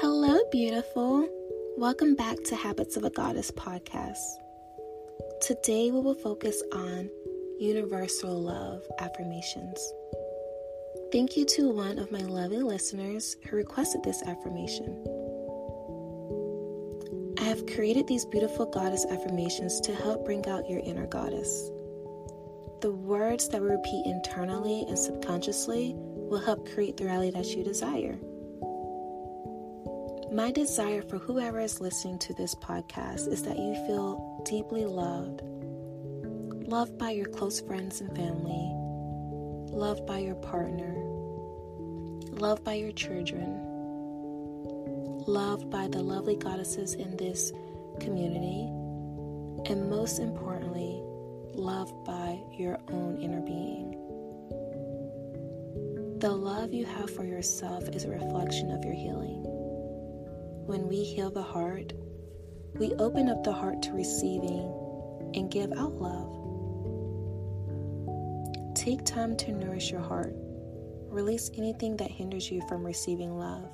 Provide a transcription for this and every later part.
Hello, beautiful. Welcome back to Habits of a Goddess podcast. Today we will focus on universal love affirmations. Thank you to one of my lovely listeners who requested this affirmation. I have created these beautiful goddess affirmations to help bring out your inner goddess. The words that we repeat internally and subconsciously will help create the reality that you desire. My desire for whoever is listening to this podcast is that you feel deeply loved. Loved by your close friends and family, loved by your partner, loved by your children, loved by the lovely goddesses in this community, and most importantly, loved by your own inner being. The love you have for yourself is a reflection of your healing. When we heal the heart, we open up the heart to receiving and give out love. Take time to nourish your heart. Release anything that hinders you from receiving love.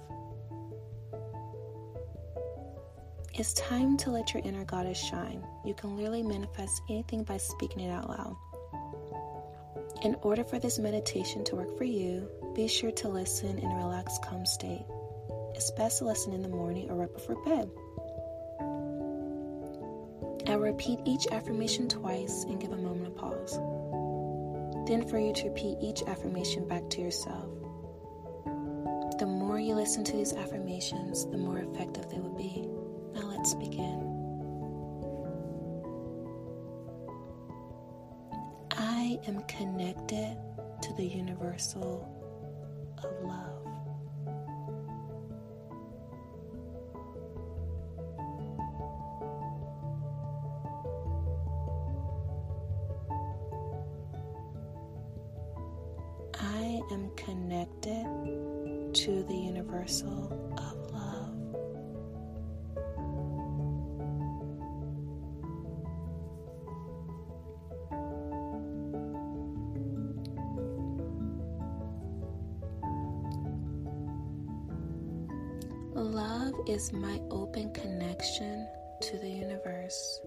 It's time to let your inner goddess shine. You can literally manifest anything by speaking it out loud. In order for this meditation to work for you, be sure to listen in a relaxed, calm state. Best listen in the morning or right before bed. I will repeat each affirmation twice and give a moment of pause. Then, for you to repeat each affirmation back to yourself. The more you listen to these affirmations, the more effective they will be. Now, let's begin. I am connected to the universal of love. Am connected to the universal of love. Love is my open connection to the universe.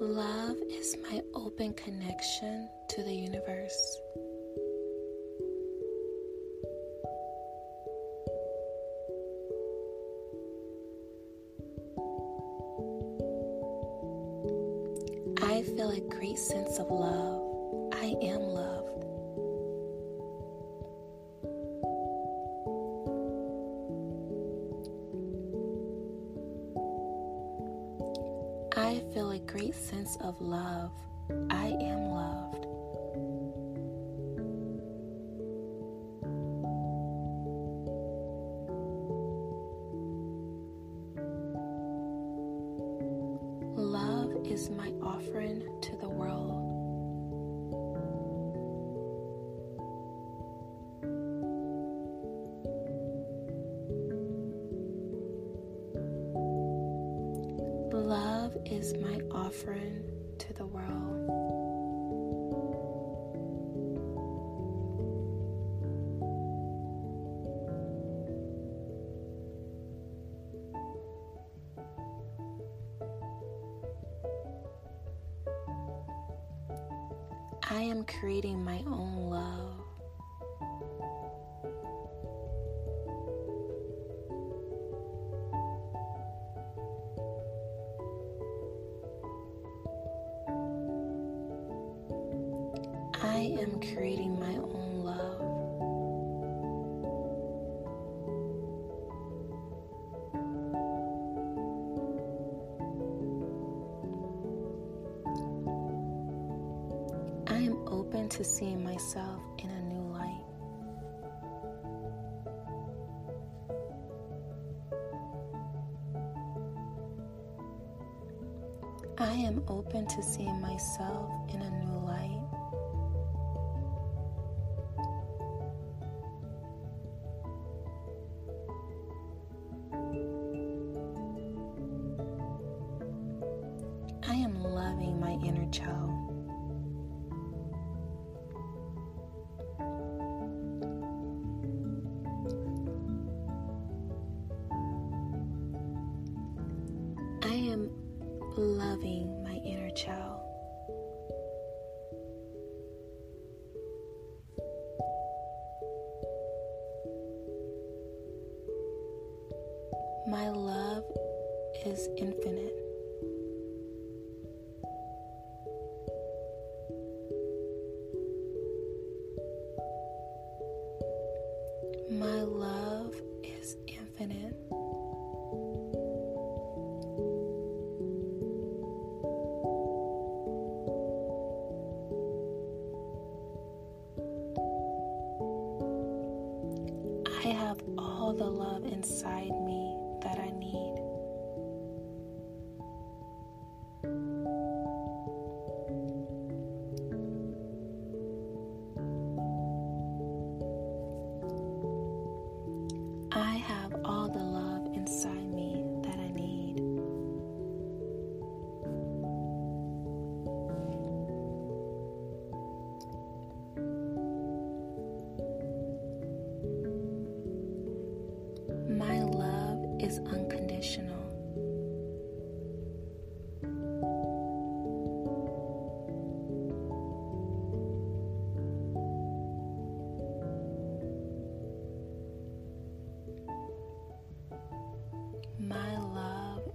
Love is my open connection to the universe. I feel a great sense of love. Sense of love. I am loved. I am creating my own love. Open to seeing myself in a new light. I am open to seeing myself in a new light. I am loving my inner child.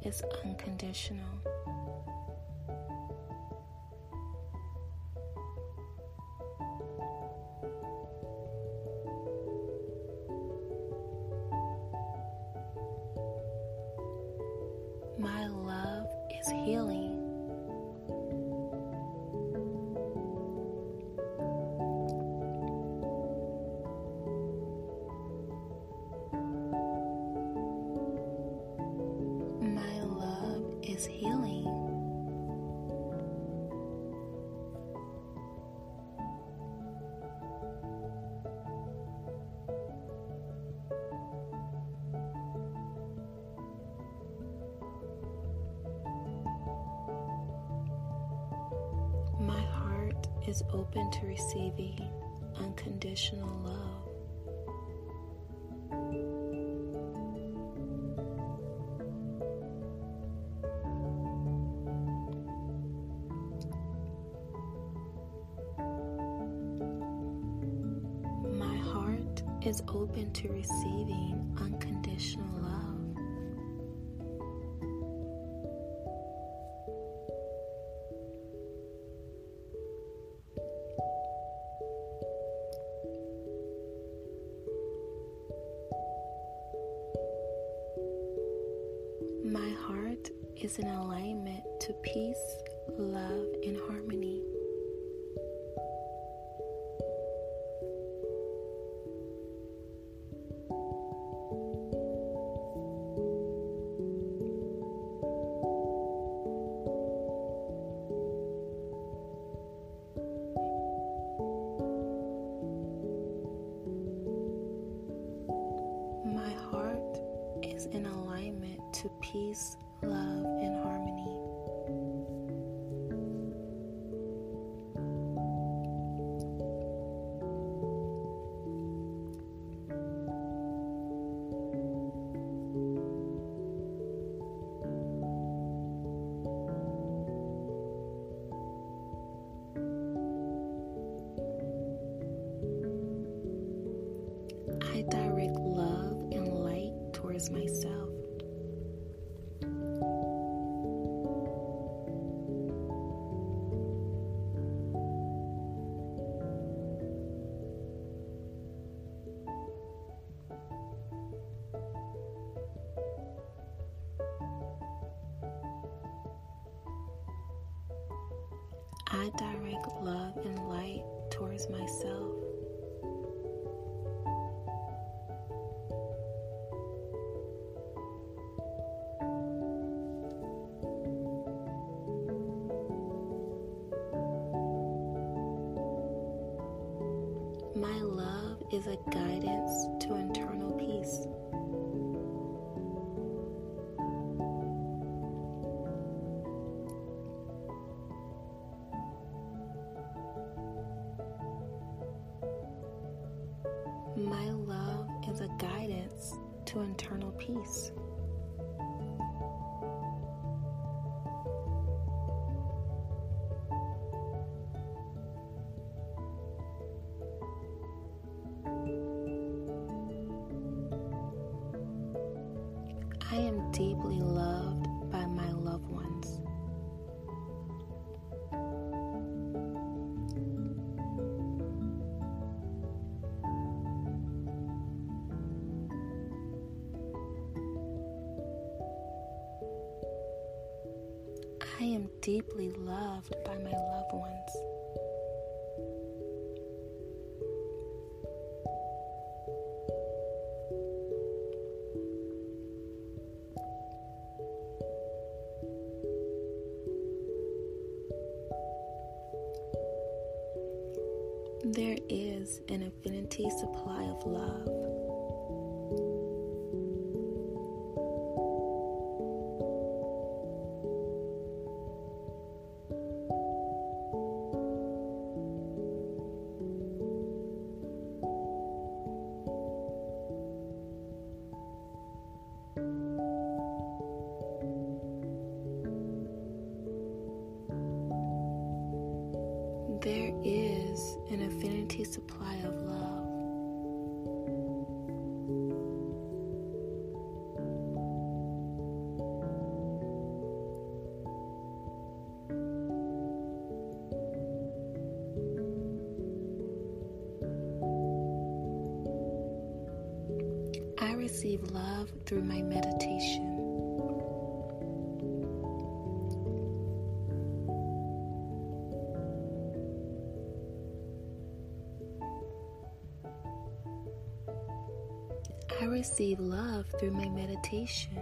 Is unconditional. Is open to receiving unconditional love. My heart is open to receiving unconditional alignment to peace, love, and harmony. I direct love and light towards myself. Deeply loved by my loved ones. I am deeply loved by my loved ones. There is an infinity supply of love. There is an infinity supply of love. I receive love through my meditation. I receive love through my meditation.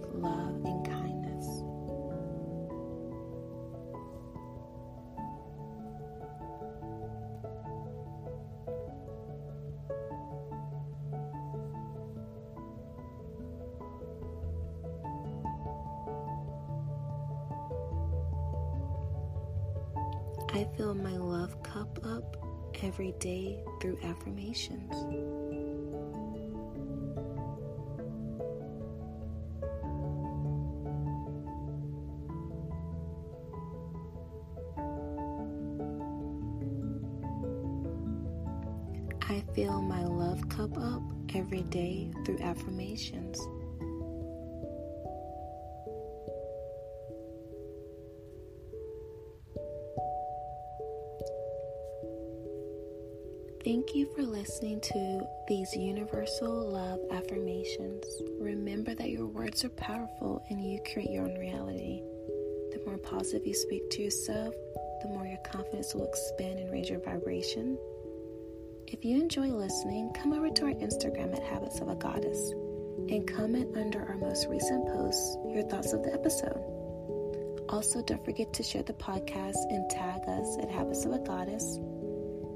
With love and kindness. I fill my love cup up every day through affirmations. I fill my love cup up every day through affirmations. Thank you for listening to these universal love affirmations. Remember that your words are powerful and you create your own reality. The more positive you speak to yourself, the more your confidence will expand and raise your vibration. If you enjoy listening, come over to our Instagram at Habits of a Goddess and comment under our most recent posts your thoughts of the episode. Also, don't forget to share the podcast and tag us at Habits of a Goddess.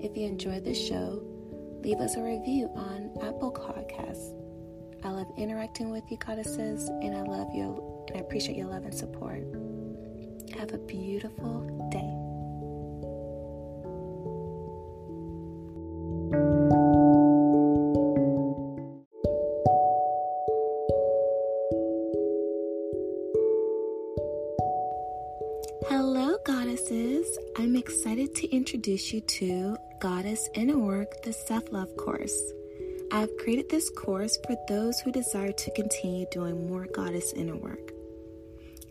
If you enjoyed this show, leave us a review on Apple Podcasts. I love interacting with you, goddesses, and I love you and I appreciate your love and support. Have a beautiful day. Introduce you to Goddess Inner Work, the Self Love course. I have created this course for those who desire to continue doing more Goddess Inner Work.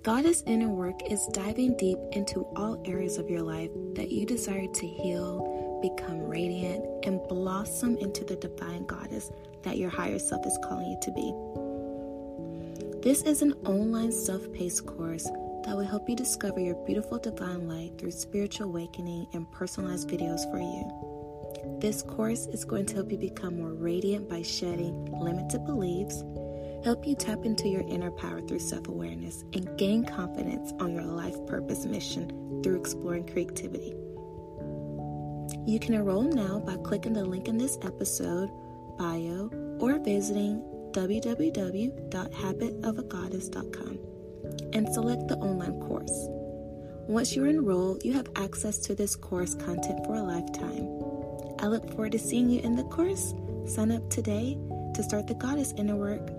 Goddess Inner Work is diving deep into all areas of your life that you desire to heal, become radiant, and blossom into the divine goddess that your higher self is calling you to be. This is an online self paced course that will help you discover your beautiful divine light through spiritual awakening and personalized videos for you. This course is going to help you become more radiant by shedding limited beliefs, help you tap into your inner power through self awareness, and gain confidence on your life purpose mission through exploring creativity. You can enroll now by clicking the link in this episode bio or visiting www.habitofagoddess.com and select the online course. Once you're enrolled, you have access to this course content for a lifetime. I look forward to seeing you in the course. Sign up today to start the Goddess Inner Work.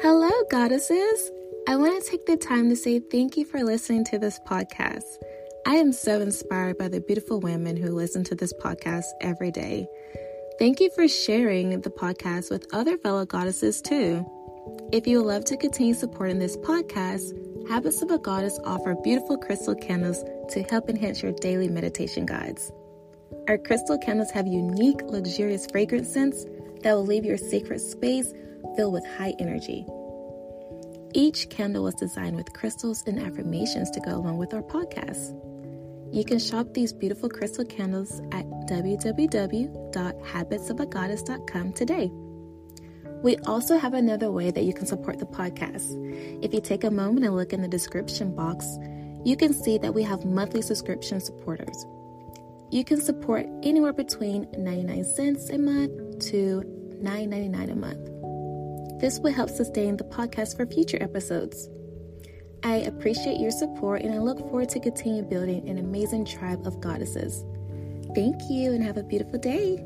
Hello, goddesses! I want to take the time to say thank you for listening to this podcast. I am so inspired by the beautiful women who listen to this podcast every day. Thank you for sharing the podcast with other fellow goddesses too. If you would love to continue supporting this podcast, Habits of a Goddess offer beautiful crystal candles to help enhance your daily meditation guides. Our crystal candles have unique, luxurious fragrance scents that will leave your sacred space filled with high energy. Each candle was designed with crystals and affirmations to go along with our podcast. You can shop these beautiful crystal candles at www.habitsofagoddess.com today. We also have another way that you can support the podcast. If you take a moment and look in the description box, you can see that we have monthly subscription supporters. You can support anywhere between 99 cents a month to $9.99 a month. This will help sustain the podcast for future episodes. I appreciate your support and I look forward to continue building an amazing tribe of goddesses. Thank you and have a beautiful day.